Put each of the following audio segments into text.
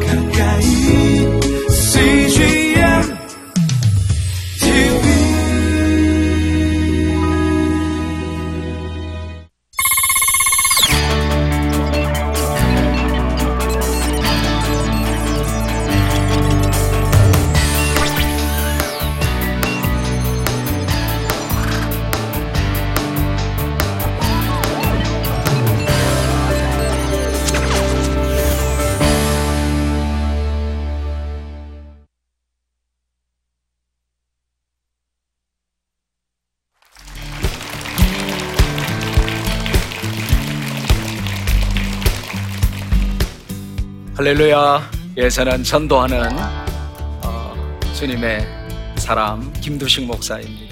가까 할렐루야. 예, 저는 전도하는 어, 주님의 사람 김두식 목사입니다.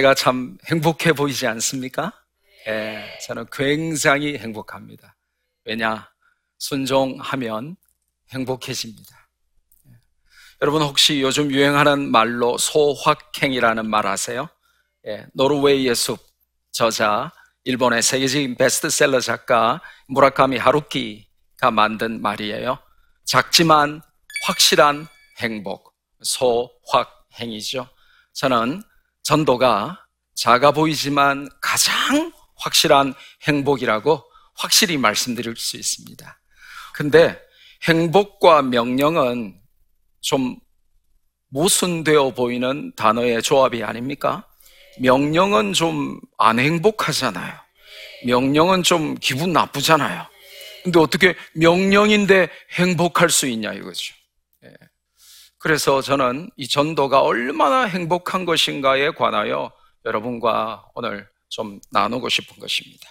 제가 참 행복해 보이지 않습니까? 예, 저는 굉장히 행복합니다. 왜냐? 순종하면 행복해집니다. 예. 여러분 혹시 요즘 유행하는 말로 소확행이라는 말 아세요? 예, 노르웨이의 숲 저자 일본의 세계적인 베스트셀러 작가 무라카미 하루키가 만든 말이에요. 작지만 확실한 행복, 소확행이죠. 저는 전도가 작아 보이지만 가장 확실한 행복이라고 확실히 말씀드릴 수 있습니다. 근데 행복과 명령은 좀 모순되어 보이는 단어의 조합이 아닙니까? 명령은 좀 안 행복하잖아요. 명령은 좀 기분 나쁘잖아요. 근데 어떻게 명령인데 행복할 수 있냐 이거죠. 예. 그래서 저는 이 전도가 얼마나 행복한 것인가에 관하여 여러분과 오늘 좀 나누고 싶은 것입니다.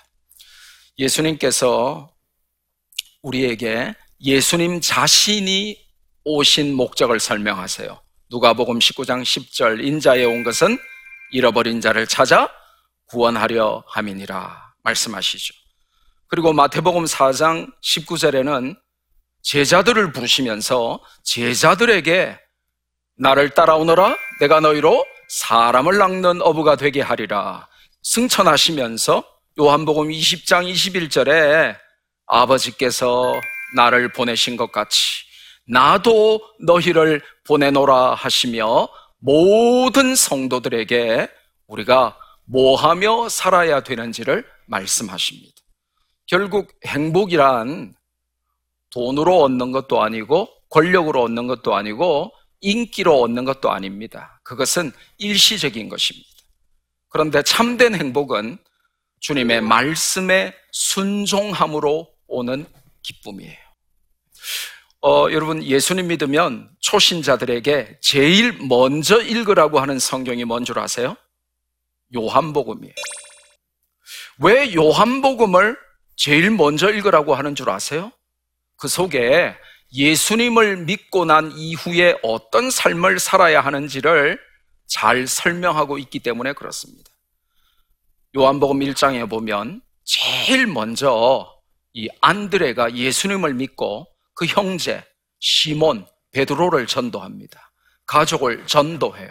예수님께서 우리에게 예수님 자신이 오신 목적을 설명하세요. 누가복음 19장 10절 인자에 온 것은 잃어버린 자를 찾아 구원하려 함이니라 말씀하시죠. 그리고 마태복음 4장 19절에는 제자들을 부르시면서 제자들에게 나를 따라오너라 내가 너희로 사람을 낚는 어부가 되게 하리라 승천하시면서 요한복음 20장 21절에 아버지께서 나를 보내신 것 같이 나도 너희를 보내노라 하시며 모든 성도들에게 우리가 뭐하며 살아야 되는지를 말씀하십니다. 결국 행복이란 돈으로 얻는 것도 아니고 권력으로 얻는 것도 아니고 인기로 얻는 것도 아닙니다. 그것은 일시적인 것입니다. 그런데 참된 행복은 주님의 말씀에 순종함으로 오는 기쁨이에요. 어, 여러분 예수님 믿으면 초신자들에게 제일 먼저 읽으라고 하는 성경이 뭔 줄 아세요? 요한복음이에요. 왜 요한복음을 제일 먼저 읽으라고 하는 줄 아세요? 그 속에 예수님을 믿고 난 이후에 어떤 삶을 살아야 하는지를 잘 설명하고 있기 때문에 그렇습니다. 요한복음 1장에 보면 제일 먼저 이 안드레가 예수님을 믿고 그 형제 시몬 베드로를 전도합니다. 가족을 전도해요.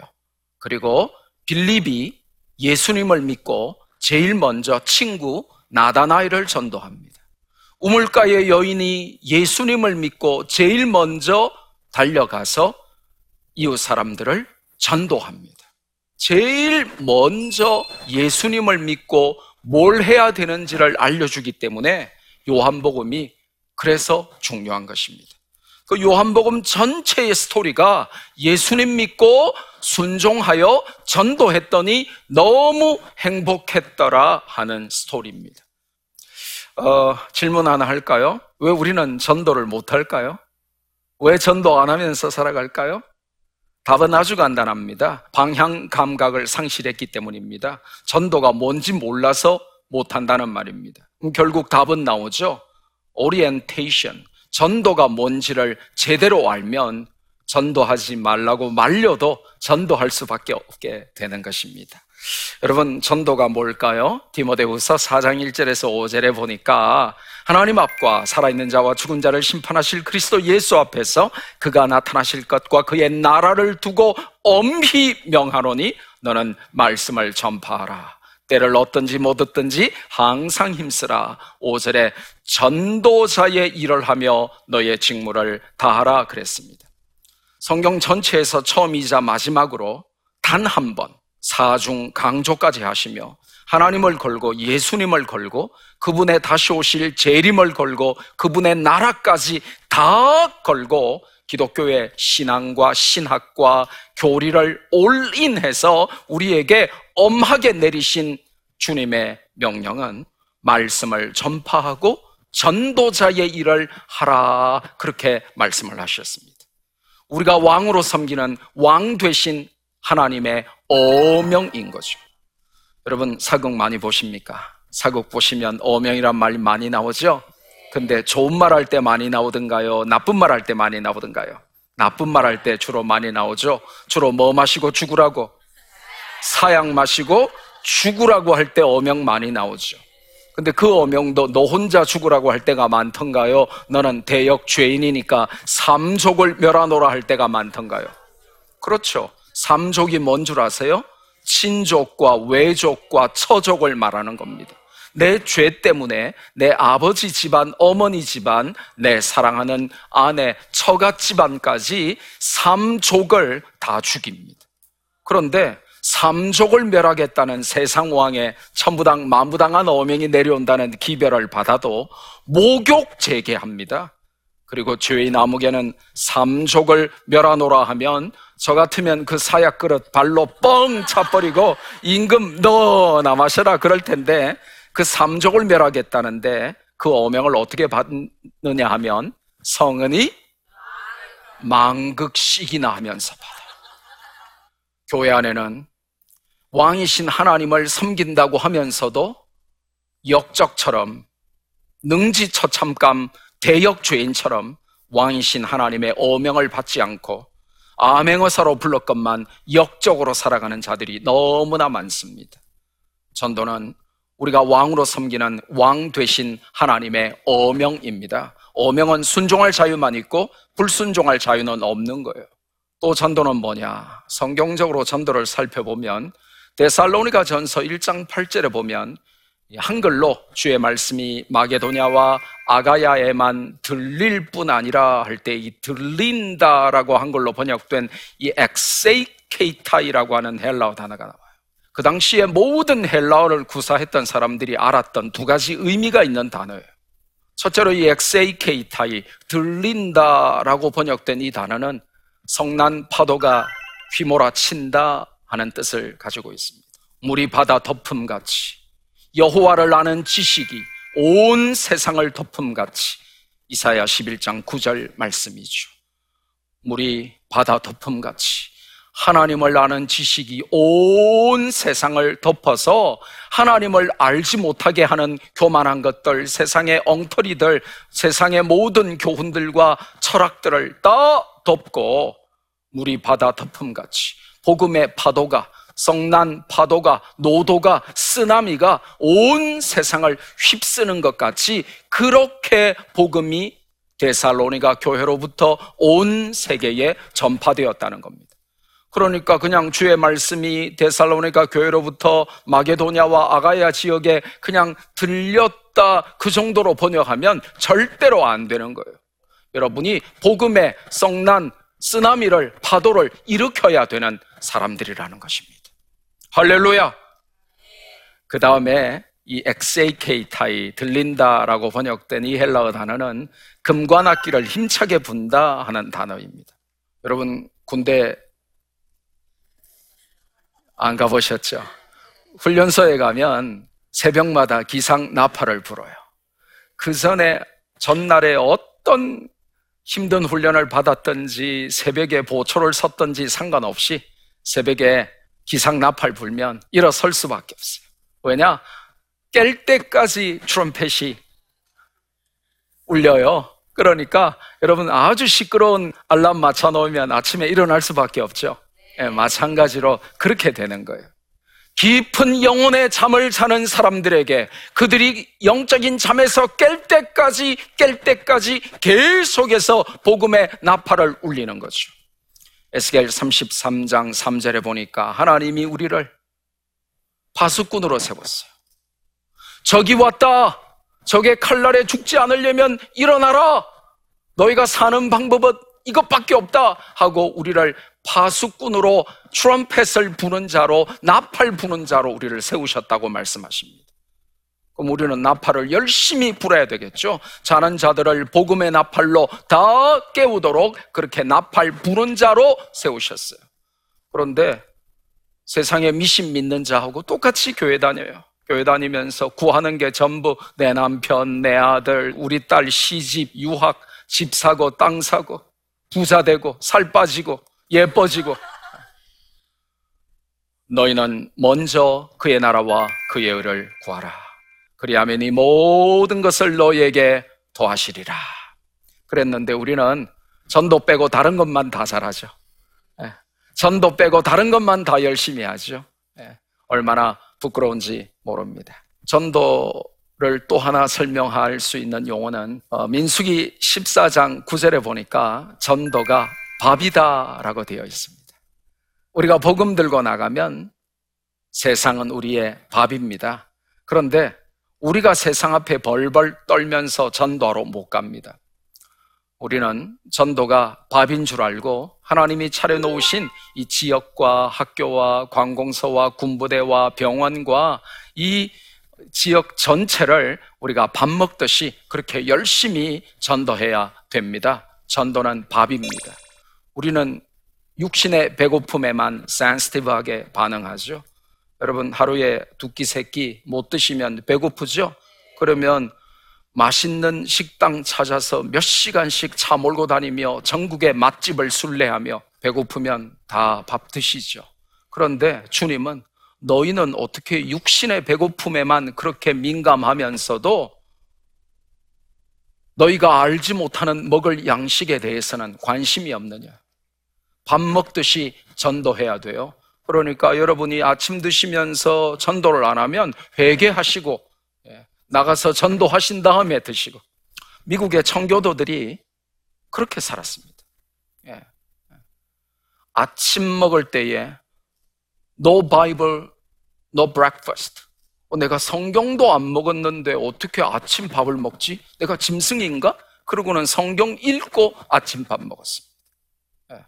그리고 빌립이 예수님을 믿고 제일 먼저 친구 나다나이를 전도합니다. 우물가의 여인이 예수님을 믿고 제일 먼저 달려가서 이웃 사람들을 전도합니다. 제일 먼저 예수님을 믿고 뭘 해야 되는지를 알려주기 때문에 요한복음이 그래서 중요한 것입니다. 그 요한복음 전체의 스토리가 예수님 믿고 순종하여 전도했더니 너무 행복했더라 하는 스토리입니다. 어, 질문 하나 할까요? 왜 우리는 전도를 못 할까요? 왜 전도 안 하면서 살아갈까요? 답은 아주 간단합니다. 방향 감각을 상실했기 때문입니다. 전도가 뭔지 몰라서 못 한다는 말입니다. 결국 답은 나오죠. 오리엔테이션. 전도가 뭔지를 제대로 알면 전도하지 말라고 말려도 전도할 수밖에 없게 되는 것입니다. 여러분, 전도가 뭘까요? 디모데후서 4장 1절에서 5절에 보니까 하나님 앞과 살아있는 자와 죽은 자를 심판하실 그리스도 예수 앞에서 그가 나타나실 것과 그의 나라를 두고 엄히 명하노니 너는 말씀을 전파하라. 때를 얻든지 못 얻든지 항상 힘쓰라. 5절에 전도자의 일을 하며 너의 직무를 다하라 그랬습니다. 성경 전체에서 처음이자 마지막으로 단 한 번 사중 강조까지 하시며 하나님을 걸고 예수님을 걸고 그분의 다시 오실 재림을 걸고 그분의 나라까지 다 걸고 기독교의 신앙과 신학과 교리를 올인해서 우리에게 엄하게 내리신 주님의 명령은 말씀을 전파하고 전도자의 일을 하라 그렇게 말씀을 하셨습니다. 우리가 왕으로 섬기는 왕 되신 하나님의 어명인 거죠. 여러분 사극 많이 보십니까? 사극 보시면 어명이란 말이 많이 나오죠? 근데 좋은 말 할 때 많이 나오던가요? 나쁜 말 할 때 많이 나오던가요? 나쁜 말 할 때 주로 많이 나오죠? 주로 뭐 마시고 죽으라고? 사약 마시고 죽으라고 할때 어명 많이 나오죠. 근데 그 어명도 너 혼자 죽으라고 할 때가 많던가요? 너는 대역 죄인이니까 삼족을 멸하노라 할 때가 많던가요? 그렇죠. 삼족이 뭔 줄 아세요? 친족과 외족과 처족을 말하는 겁니다. 내 죄 때문에 내 아버지 집안, 어머니 집안, 내 사랑하는 아내, 처가 집안까지 삼족을 다 죽입니다. 그런데 삼족을 멸하겠다는 세상 왕의 천부당 만부당한 어명이 내려온다는 기별을 받아도 목욕 재개합니다. 그리고 죄의 나무개는 삼족을 멸하노라 하면 저 같으면 그 사약 그릇 발로 뻥 차버리고 임금 너나 마셔라 그럴 텐데 그 삼족을 멸하겠다는데 그 어명을 어떻게 받느냐 하면 성은이 망극식이나 하면서 받아. 교회 안에는 왕이신 하나님을 섬긴다고 하면서도 역적처럼 능지처참감 대역 죄인처럼 왕이신 하나님의 어명을 받지 않고 암행어사로 불렀건만 역적으로 살아가는 자들이 너무나 많습니다. 전도는 우리가 왕으로 섬기는 왕 되신 하나님의 어명입니다. 어명은 순종할 자유만 있고 불순종할 자유는 없는 거예요. 또 전도는 뭐냐? 성경적으로 전도를 살펴보면 데살로니가 전서 1장 8절에 보면 한글로 주의 말씀이 마게도냐와 아가야에만 들릴 뿐 아니라 할 때 이 들린다라고 한글로 번역된 이 ἐξήχηται라고 하는 헬라어 단어가 나와요. 그 당시에 모든 헬라어를 구사했던 사람들이 알았던 두 가지 의미가 있는 단어예요. 첫째로 이 엑세이케이타이 들린다라고 번역된 이 단어는 성난 파도가 휘몰아친다 하는 뜻을 가지고 있습니다. 물이 바다 덮음같이 여호와를 아는 지식이 온 세상을 덮음같이 이사야 11장 9절 말씀이죠. 물이 바다 덮음같이 하나님을 아는 지식이 온 세상을 덮어서 하나님을 알지 못하게 하는 교만한 것들, 세상의 엉터리들, 세상의 모든 교훈들과 철학들을 다 덮고 물이 바다 덮음같이 복음의 파도가 성난 파도가 노도가 쓰나미가 온 세상을 휩쓰는 것 같이 그렇게 복음이 데살로니가 교회로부터 온 세계에 전파되었다는 겁니다. 그러니까 그냥 주의 말씀이 데살로니가 교회로부터 마게도냐와 아가야 지역에 그냥 들렸다 그 정도로 번역하면 절대로 안 되는 거예요. 여러분이 복음의 성난 쓰나미를 파도를 일으켜야 되는 사람들이라는 것입니다. 할렐루야. 그 다음에 이 엑세이케이타이 들린다라고 번역된 이 헬라어 단어는 금관악기를 힘차게 분다 하는 단어입니다. 여러분 군대 안 가보셨죠? 훈련소에 가면 새벽마다 기상 나팔을 불어요. 그 전에 전날에 어떤 힘든 훈련을 받았든지 새벽에 보초를 섰든지 상관없이 새벽에 기상 나팔 불면 일어설 수밖에 없어요. 왜냐? 깰 때까지 트럼펫이 울려요. 그러니까 여러분 아주 시끄러운 알람 맞춰 놓으면 아침에 일어날 수밖에 없죠. 예, 마찬가지로 그렇게 되는 거예요. 깊은 영혼의 잠을 자는 사람들에게 그들이 영적인 잠에서 깰 때까지 깰 때까지 계속해서 복음의 나팔을 울리는 거죠. 에스겔 33장 3절에 보니까 하나님이 우리를 파수꾼으로 세웠어요. 적이 왔다. 적의 칼날에 죽지 않으려면 일어나라. 너희가 사는 방법은 이것밖에 없다 하고 우리를 파수꾼으로 트럼펫을 부는 자로 나팔 부는 자로 우리를 세우셨다고 말씀하십니다. 그럼 우리는 나팔을 열심히 불어야 되겠죠. 자는 자들을 복음의 나팔로 다 깨우도록 그렇게 나팔 부는 자로 세우셨어요. 그런데 세상에 미신 믿는 자하고 똑같이 교회 다녀요. 교회 다니면서 구하는 게 전부 내 남편, 내 아들, 우리 딸 시집, 유학, 집 사고, 땅 사고, 부자 되고, 살 빠지고, 예뻐지고. 너희는 먼저 그의 나라와 그의 의를 구하라. 그리하면 이 모든 것을 너희에게 도하시리라. 그랬는데 우리는 전도 빼고 다른 것만 다 잘하죠. 예. 전도 빼고 다른 것만 다 열심히 하죠. 예. 얼마나 부끄러운지 모릅니다. 전도를 또 하나 설명할 수 있는 용어는 어, 민수기 14장 9절에 보니까 전도가 밥이다라고 되어 있습니다. 우리가 복음 들고 나가면 세상은 우리의 밥입니다. 그런데 우리가 세상 앞에 벌벌 떨면서 전도하러 못 갑니다. 우리는 전도가 밥인 줄 알고 하나님이 차려놓으신 이 지역과 학교와 관공서와 군부대와 병원과 이 지역 전체를 우리가 밥 먹듯이 그렇게 열심히 전도해야 됩니다. 전도는 밥입니다. 우리는 육신의 배고픔에만 센스티브하게 반응하죠. 여러분 하루에 두 끼, 세 끼 못 드시면 배고프죠? 그러면 맛있는 식당 찾아서 몇 시간씩 차 몰고 다니며 전국의 맛집을 순례하며 배고프면 다 밥 드시죠. 그런데 주님은 너희는 어떻게 육신의 배고픔에만 그렇게 민감하면서도 너희가 알지 못하는 먹을 양식에 대해서는 관심이 없느냐? 밥 먹듯이 전도해야 돼요. 그러니까 여러분이 아침 드시면서 전도를 안 하면 회개하시고 예, 나가서 전도하신 다음에 드시고 미국의 청교도들이 그렇게 살았습니다. 예. 아침 먹을 때에 no Bible, no breakfast. 어, 내가 성경도 안 먹었는데 어떻게 아침 밥을 먹지? 내가 짐승인가? 그러고는 성경 읽고 아침 밥 먹었습니다. 예.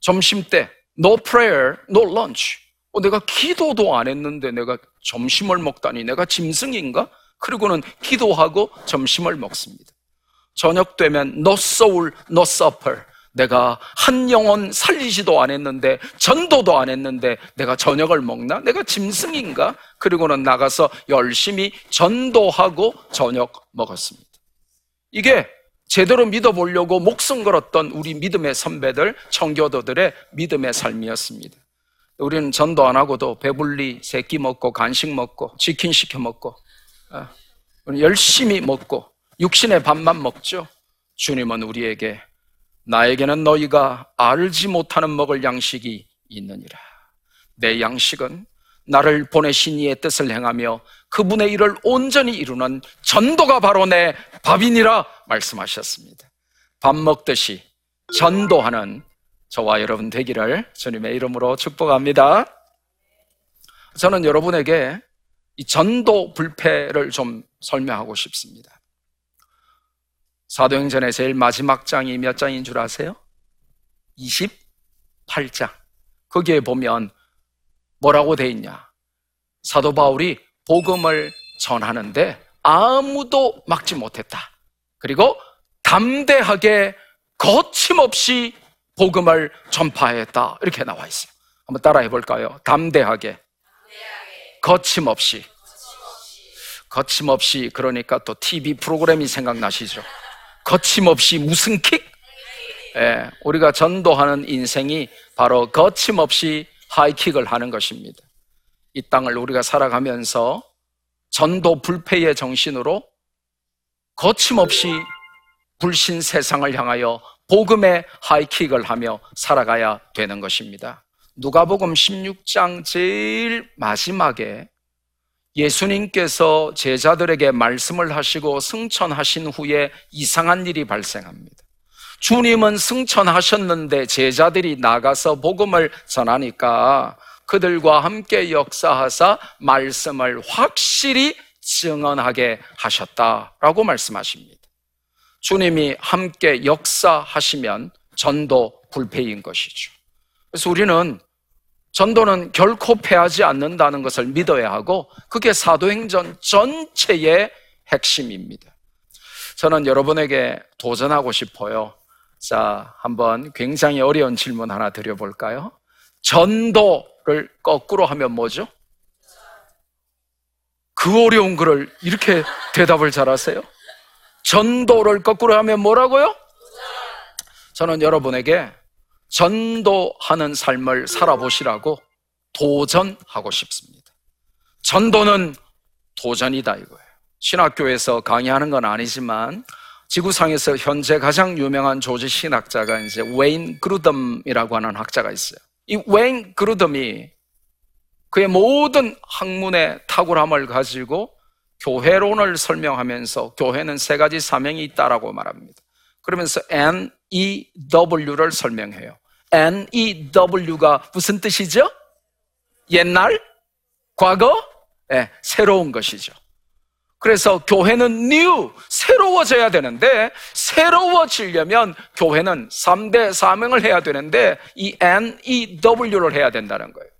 점심 때 no prayer, no lunch. 어, 내가 기도도 안 했는데 내가 점심을 먹다니 내가 짐승인가? 그리고는 기도하고 점심을 먹습니다. 저녁 되면 no soul, no supper. 내가 한 영혼 살리지도 안 했는데 전도도 안 했는데 내가 저녁을 먹나? 내가 짐승인가? 그리고는 나가서 열심히 전도하고 저녁 먹었습니다. 이게 제대로 믿어보려고 목숨 걸었던 우리 믿음의 선배들, 청교도들의 믿음의 삶이었습니다. 우리는 전도 안 하고도 배불리 새끼 먹고 간식 먹고 치킨 시켜 먹고 어, 열심히 먹고 육신의 밥만 먹죠. 주님은 우리에게 나에게는 너희가 알지 못하는 먹을 양식이 있느니라. 내 양식은 나를 보내신 이의 뜻을 행하며 그분의 일을 온전히 이루는 전도가 바로 내 밥이니라 말씀하셨습니다. 밥 먹듯이 전도하는 저와 여러분 되기를 주님의 이름으로 축복합니다. 저는 여러분에게 이 전도 불패를 좀 설명하고 싶습니다. 사도행전의 제일 마지막 장이 몇 장인 줄 아세요? 28장. 거기에 보면 뭐라고 돼 있냐? 사도 바울이 복음을 전하는데 아무도 막지 못했다. 그리고 담대하게 거침없이 복음을 전파했다. 이렇게 나와 있어요. 한번 따라해 볼까요? 담대하게. 거침없이. 거침없이 그러니까 또 TV 프로그램이 생각나시죠? 거침없이 무슨 킥? 예, 우리가 전도하는 인생이 바로 거침없이 하이킥을 하는 것입니다. 이 땅을 우리가 살아가면서 전도 불패의 정신으로 거침없이 불신 세상을 향하여 복음의 하이킥을 하며 살아가야 되는 것입니다. 누가복음 16장 제일 마지막에 예수님께서 제자들에게 말씀을 하시고 승천하신 후에 이상한 일이 발생합니다. 주님은 승천하셨는데 제자들이 나가서 복음을 전하니까 그들과 함께 역사하사 말씀을 확실히 증언하게 하셨다라고 말씀하십니다. 주님이 함께 역사하시면 전도 불패인 것이죠. 그래서 우리는 전도는 결코 패하지 않는다는 것을 믿어야 하고 그게 사도행전 전체의 핵심입니다. 저는 여러분에게 도전하고 싶어요. 자, 한번 굉장히 어려운 질문 하나 드려볼까요? 전도를 거꾸로 하면 뭐죠? 그 어려운 글을 이렇게 대답을 잘하세요? 전도를 거꾸로 하면 뭐라고요? 저는 여러분에게 전도하는 삶을 살아보시라고 도전하고 싶습니다. 전도는 도전이다 이거예요. 신학교에서 강의하는 건 아니지만 지구상에서 현재 가장 유명한 조지 신학자가 이제 웨인 그루덤이라고 하는 학자가 있어요. 이 웨인 그루덤이 그의 모든 학문의 탁월함을 가지고 교회론을 설명하면서 교회는 세 가지 사명이 있다라고 말합니다. 그러면서 NEW를 설명해요. NEW가 무슨 뜻이죠? 옛날? 과거? 네, 새로운 것이죠. 그래서 교회는 new, 새로워져야 되는데, 새로워지려면 교회는 3대 사명을 해야 되는데, 이 NEW를 해야 된다는 거예요.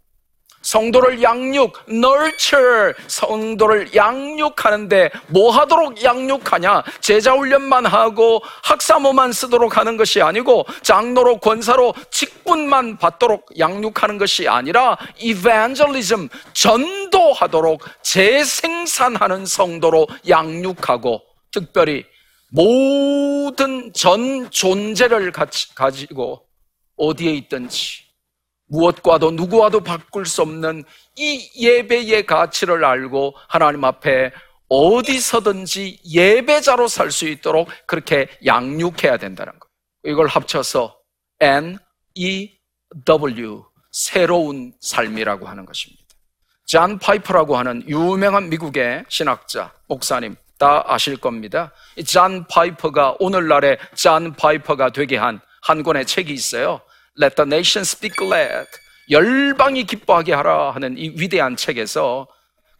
성도를 양육, nurture, 성도를 양육하는데 뭐 하도록 양육하냐? 제자 훈련만 하고 학사모만 쓰도록 하는 것이 아니고 장로로 권사로 직분만 받도록 양육하는 것이 아니라 evangelism, 전도하도록 재생산하는 성도로 양육하고 특별히 모든 전 존재를 가지고 어디에 있든지 무엇과도 누구와도 바꿀 수 없는 이 예배의 가치를 알고 하나님 앞에 어디서든지 예배자로 살 수 있도록 그렇게 양육해야 된다는 거예요. 이걸 합쳐서 N, E, W, 새로운 삶이라고 하는 것입니다. 잔 파이퍼라고 하는 유명한 미국의 신학자, 목사님, 다 아실 겁니다. 잔 파이퍼가 오늘날의 잔 파이퍼가 되게 한 한 권의 책이 있어요. Let the nations be glad. 열방이 기뻐하게 하라 하는 이 위대한 책에서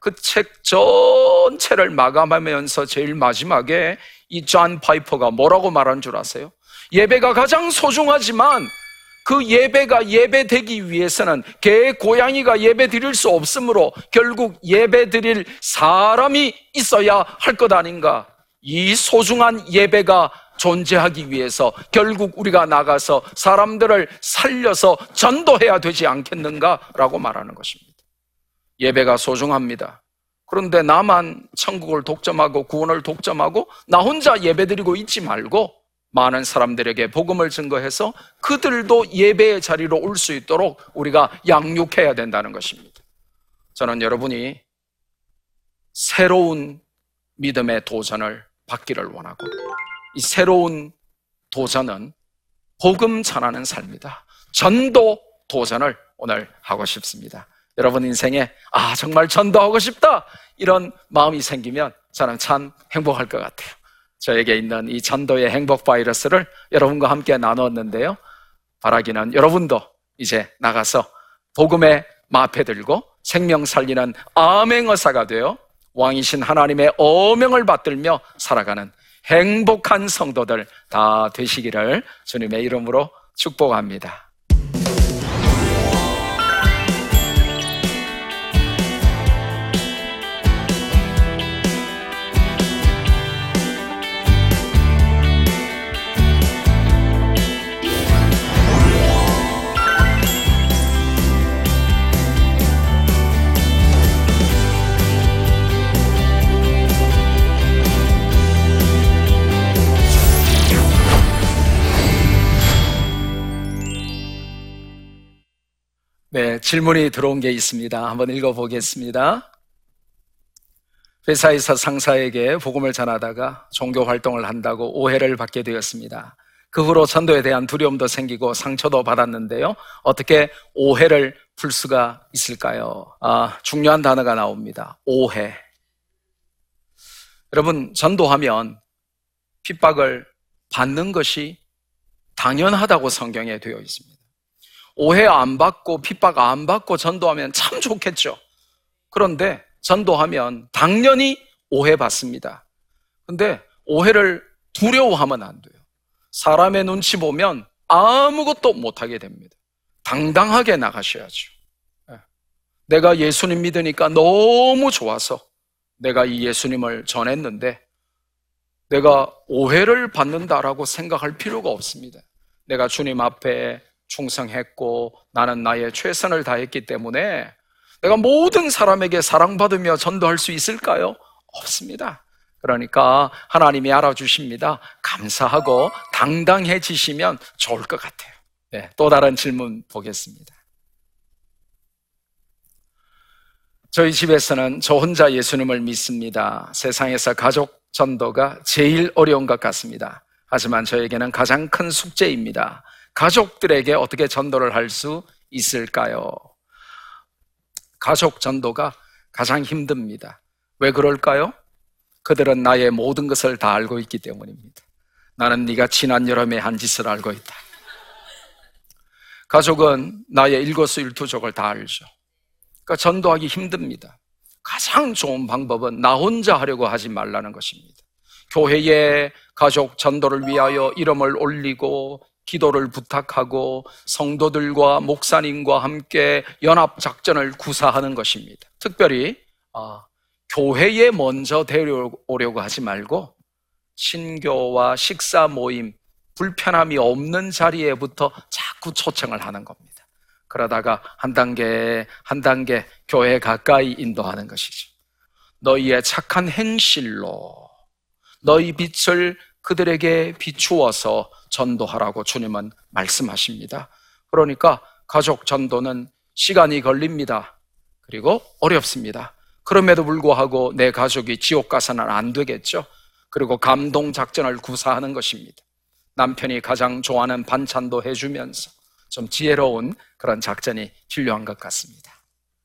그 책 전체를 마감하면서 제일 마지막에 이 존 파이퍼가 뭐라고 말한 줄 아세요? 예배가 가장 소중하지만 그 예배가 예배되기 위해서는 개 고양이가 예배 드릴 수 없으므로 결국 예배 드릴 사람이 있어야 할 것 아닌가? 이 소중한 예배가 존재하기 위해서 결국 우리가 나가서 사람들을 살려서 전도해야 되지 않겠는가라고 말하는 것입니다. 예배가 소중합니다. 그런데 나만 천국을 독점하고 구원을 독점하고 나 혼자 예배드리고 있지 말고 많은 사람들에게 복음을 증거해서 그들도 예배의 자리로 올 수 있도록 우리가 양육해야 된다는 것입니다. 저는 여러분이 새로운 믿음의 도전을 받기를 원하고 이 새로운 도전은 복음 전하는 삶이다. 전도 도전을 오늘 하고 싶습니다. 여러분 인생에 아 정말 전도하고 싶다 이런 마음이 생기면 저는 참 행복할 것 같아요. 저에게 있는 이 전도의 행복 바이러스를 여러분과 함께 나누었는데요. 바라기는 여러분도 이제 나가서 복음의 마패 들고 생명 살리는 암행어사가 되어 왕이신 하나님의 어명을 받들며 살아가는 행복한 성도들 다 되시기를 주님의 이름으로 축복합니다. 질문이 들어온 게 있습니다. 한번 읽어보겠습니다. 회사에서 상사에게 복음을 전하다가 종교 활동을 한다고 오해를 받게 되었습니다. 그 후로 전도에 대한 두려움도 생기고 상처도 받았는데요. 어떻게 오해를 풀 수가 있을까요? 아, 중요한 단어가 나옵니다. 오해. 여러분, 전도하면 핍박을 받는 것이 당연하다고 성경에 되어 있습니다. 오해 안 받고 핍박 안 받고 전도하면 참 좋겠죠. 그런데 전도하면 당연히 오해받습니다. 근데 오해를 두려워하면 안 돼요. 사람의 눈치 보면 아무것도 못하게 됩니다. 당당하게 나가셔야죠. 예. 내가 예수님 믿으니까 너무 좋아서 내가 이 예수님을 전했는데 내가 오해를 받는다라고 생각할 필요가 없습니다. 내가 주님 앞에 충성했고 나는 나의 최선을 다했기 때문에 내가 모든 사람에게 사랑받으며 전도할 수 있을까요? 없습니다. 그러니까 하나님이 알아주십니다. 감사하고 당당해지시면 좋을 것 같아요. 네, 또 다른 질문 보겠습니다. 저희 집에서는 저 혼자 예수님을 믿습니다. 세상에서 가족 전도가 제일 어려운 것 같습니다. 하지만 저에게는 가장 큰 숙제입니다. 가족들에게 어떻게 전도를 할 수 있을까요? 가족 전도가 가장 힘듭니다. 왜 그럴까요? 그들은 나의 모든 것을 다 알고 있기 때문입니다. 나는 네가 지난 여름에 한 짓을 알고 있다. 가족은 나의 일거수일투족을 다 알죠. 그러니까 전도하기 힘듭니다. 가장 좋은 방법은 나 혼자 하려고 하지 말라는 것입니다. 교회에 가족 전도를 위하여 이름을 올리고 기도를 부탁하고 성도들과 목사님과 함께 연합 작전을 구사하는 것입니다. 특별히 어, 교회에 먼저 데려오려고 하지 말고 신교와 식사 모임 불편함이 없는 자리에부터 자꾸 초청을 하는 겁니다. 그러다가 한 단계 한 단계 교회 가까이 인도하는 것이죠. 너희의 착한 행실로 너희 빛을 그들에게 비추어서 전도하라고 주님은 말씀하십니다. 그러니까 가족 전도는 시간이 걸립니다. 그리고 어렵습니다. 그럼에도 불구하고 내 가족이 지옥 가서는 안 되겠죠. 그리고 감동 작전을 구사하는 것입니다. 남편이 가장 좋아하는 반찬도 해주면서 좀 지혜로운 그런 작전이 필요한 것 같습니다.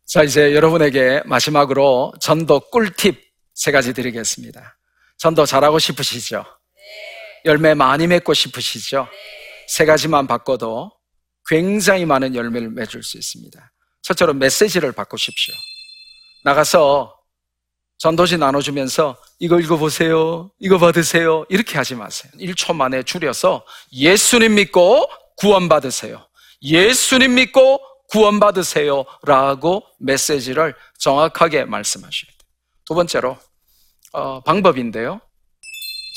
자, 이제 여러분에게 마지막으로 전도 꿀팁 세 가지 드리겠습니다. 전도 잘하고 싶으시죠? 열매 많이 맺고 싶으시죠? 세 가지만 바꿔도 굉장히 많은 열매를 맺을 수 있습니다. 첫째로 메시지를 바꾸십시오. 나가서 전도지 나눠주면서 이거 읽어보세요. 이거 받으세요. 이렇게 하지 마세요. 1초 만에 줄여서 예수님 믿고 구원받으세요. 예수님 믿고 구원받으세요. 라고 메시지를 정확하게 말씀하셔야 돼요. 두 번째로, 어, 방법인데요.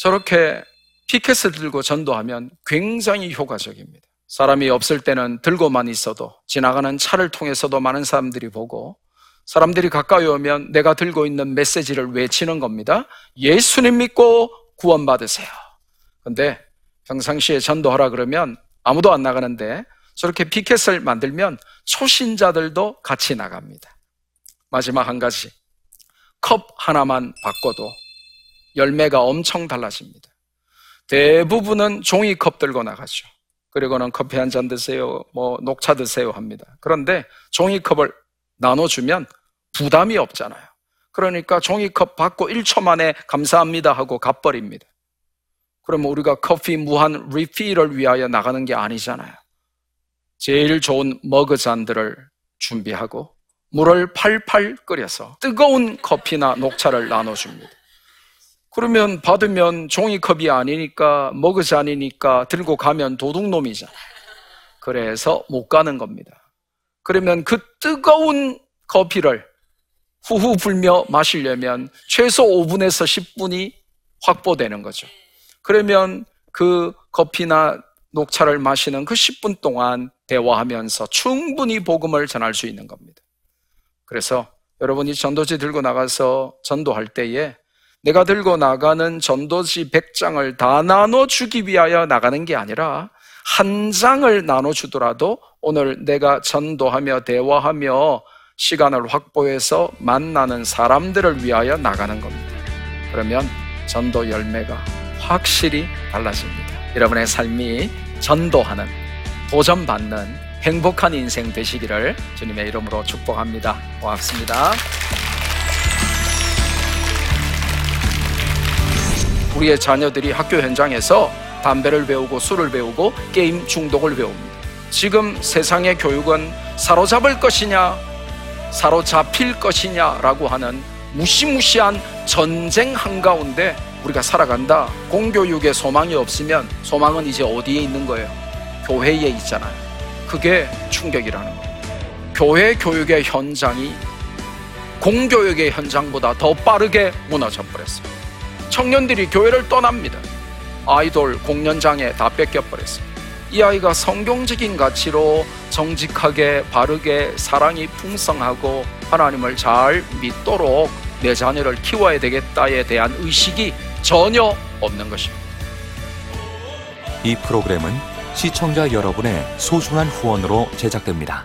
저렇게 피켓을 들고 전도하면 굉장히 효과적입니다. 사람이 없을 때는 들고만 있어도 지나가는 차를 통해서도 많은 사람들이 보고 사람들이 가까이 오면 내가 들고 있는 메시지를 외치는 겁니다. 예수님 믿고 구원받으세요. 근데 평상시에 전도하라 그러면 아무도 안 나가는데 저렇게 피켓을 만들면 초신자들도 같이 나갑니다. 마지막 한 가지. 컵 하나만 바꿔도 열매가 엄청 달라집니다. 대부분은 종이컵 들고 나가죠. 그리고는 커피 한 잔 드세요, 뭐 녹차 드세요 합니다. 그런데 종이컵을 나눠주면 부담이 없잖아요. 그러니까 종이컵 받고 1초 만에 감사합니다 하고 갚버립니다. 그러면 우리가 커피 무한 리필을 위하여 나가는 게 아니잖아요. 제일 좋은 머그잔들을 준비하고 물을 팔팔 끓여서 뜨거운 커피나 녹차를 나눠줍니다. 그러면 받으면 종이컵이 아니니까 머그잔이니까 들고 가면 도둑놈이잖아요. 그래서 못 가는 겁니다. 그러면 그 뜨거운 커피를 후후 불며 마시려면 최소 5분에서 10분이 확보되는 거죠. 그러면 그 커피나 녹차를 마시는 그 10분 동안 대화하면서 충분히 복음을 전할 수 있는 겁니다. 그래서 여러분이 전도지 들고 나가서 전도할 때에 내가 들고 나가는 전도지 100장을 다 나눠주기 위하여 나가는 게 아니라 한 장을 나눠주더라도 오늘 내가 전도하며 대화하며 시간을 확보해서 만나는 사람들을 위하여 나가는 겁니다. 그러면 전도 열매가 확실히 달라집니다. 여러분의 삶이 전도하는, 도전받는 행복한 인생 되시기를 주님의 이름으로 축복합니다. 고맙습니다. 우리의 자녀들이 학교 현장에서 담배를 배우고 술을 배우고 게임 중독을 배웁니다. 지금 세상의 교육은 사로잡을 것이냐, 사로잡힐 것이냐라고 하는 무시무시한 전쟁 한가운데 우리가 살아간다. 공교육에 소망이 없으면 소망은 이제 어디에 있는 거예요? 교회에 있잖아요. 그게 충격이라는 거예요. 교회 교육의 현장이 공교육의 현장보다 더 빠르게 무너져 버렸어요. 청년들이 교회를 떠납니다. 아이돌 공연장에 다 뺏겨버렸어요. 이 아이가 성경적인 가치로 정직하게 바르게 사랑이 풍성하고 하나님을 잘 믿도록 내 자녀를 키워야 되겠다에 대한 의식이 전혀 없는 것입니다. 이 프로그램은 시청자 여러분의 소중한 후원으로 제작됩니다.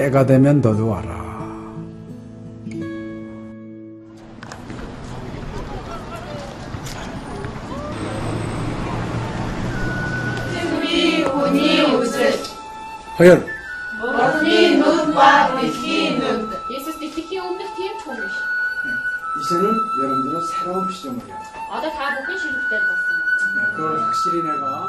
때가 되면 너도 와라. 허연, Jezus, die fikkie ook met geen çoğumuş. 이제는 여러분들은 새로운 피조물이야. Ada kabukun şirketler basın. 그걸 확실히 내가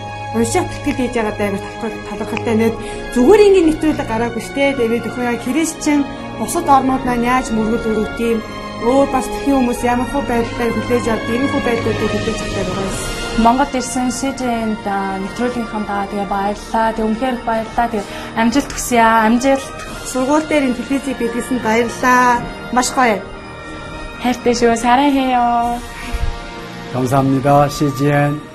уншаад тэтгэл хийж байгаа даа талхал талархалтай нэг зүгээр ингээд нэвтрүүлэг гараагүй штэ тэгээд өхөө яг христчэн бусад орнууд маань яаж мөргөл өрөвт юм өөр бас тхэн хүмүүс ямар хөө байдлаар хүлээж авд ийм хөө байдлуудыг хүлээж авдаг байгаа юм. Монгол ирсэн СЖН-д нэвтрүүлгийнхаа даа тэгээ баярлаа. Тэг үнхээр баярлаа. Тэг амжилт хүсье аа. Амжилт. Сургууль дээр ин телевизийг бидлсэн баярлаа. Маш гоё. хайртай шүү. 사랑해요. 감사합니다. CGN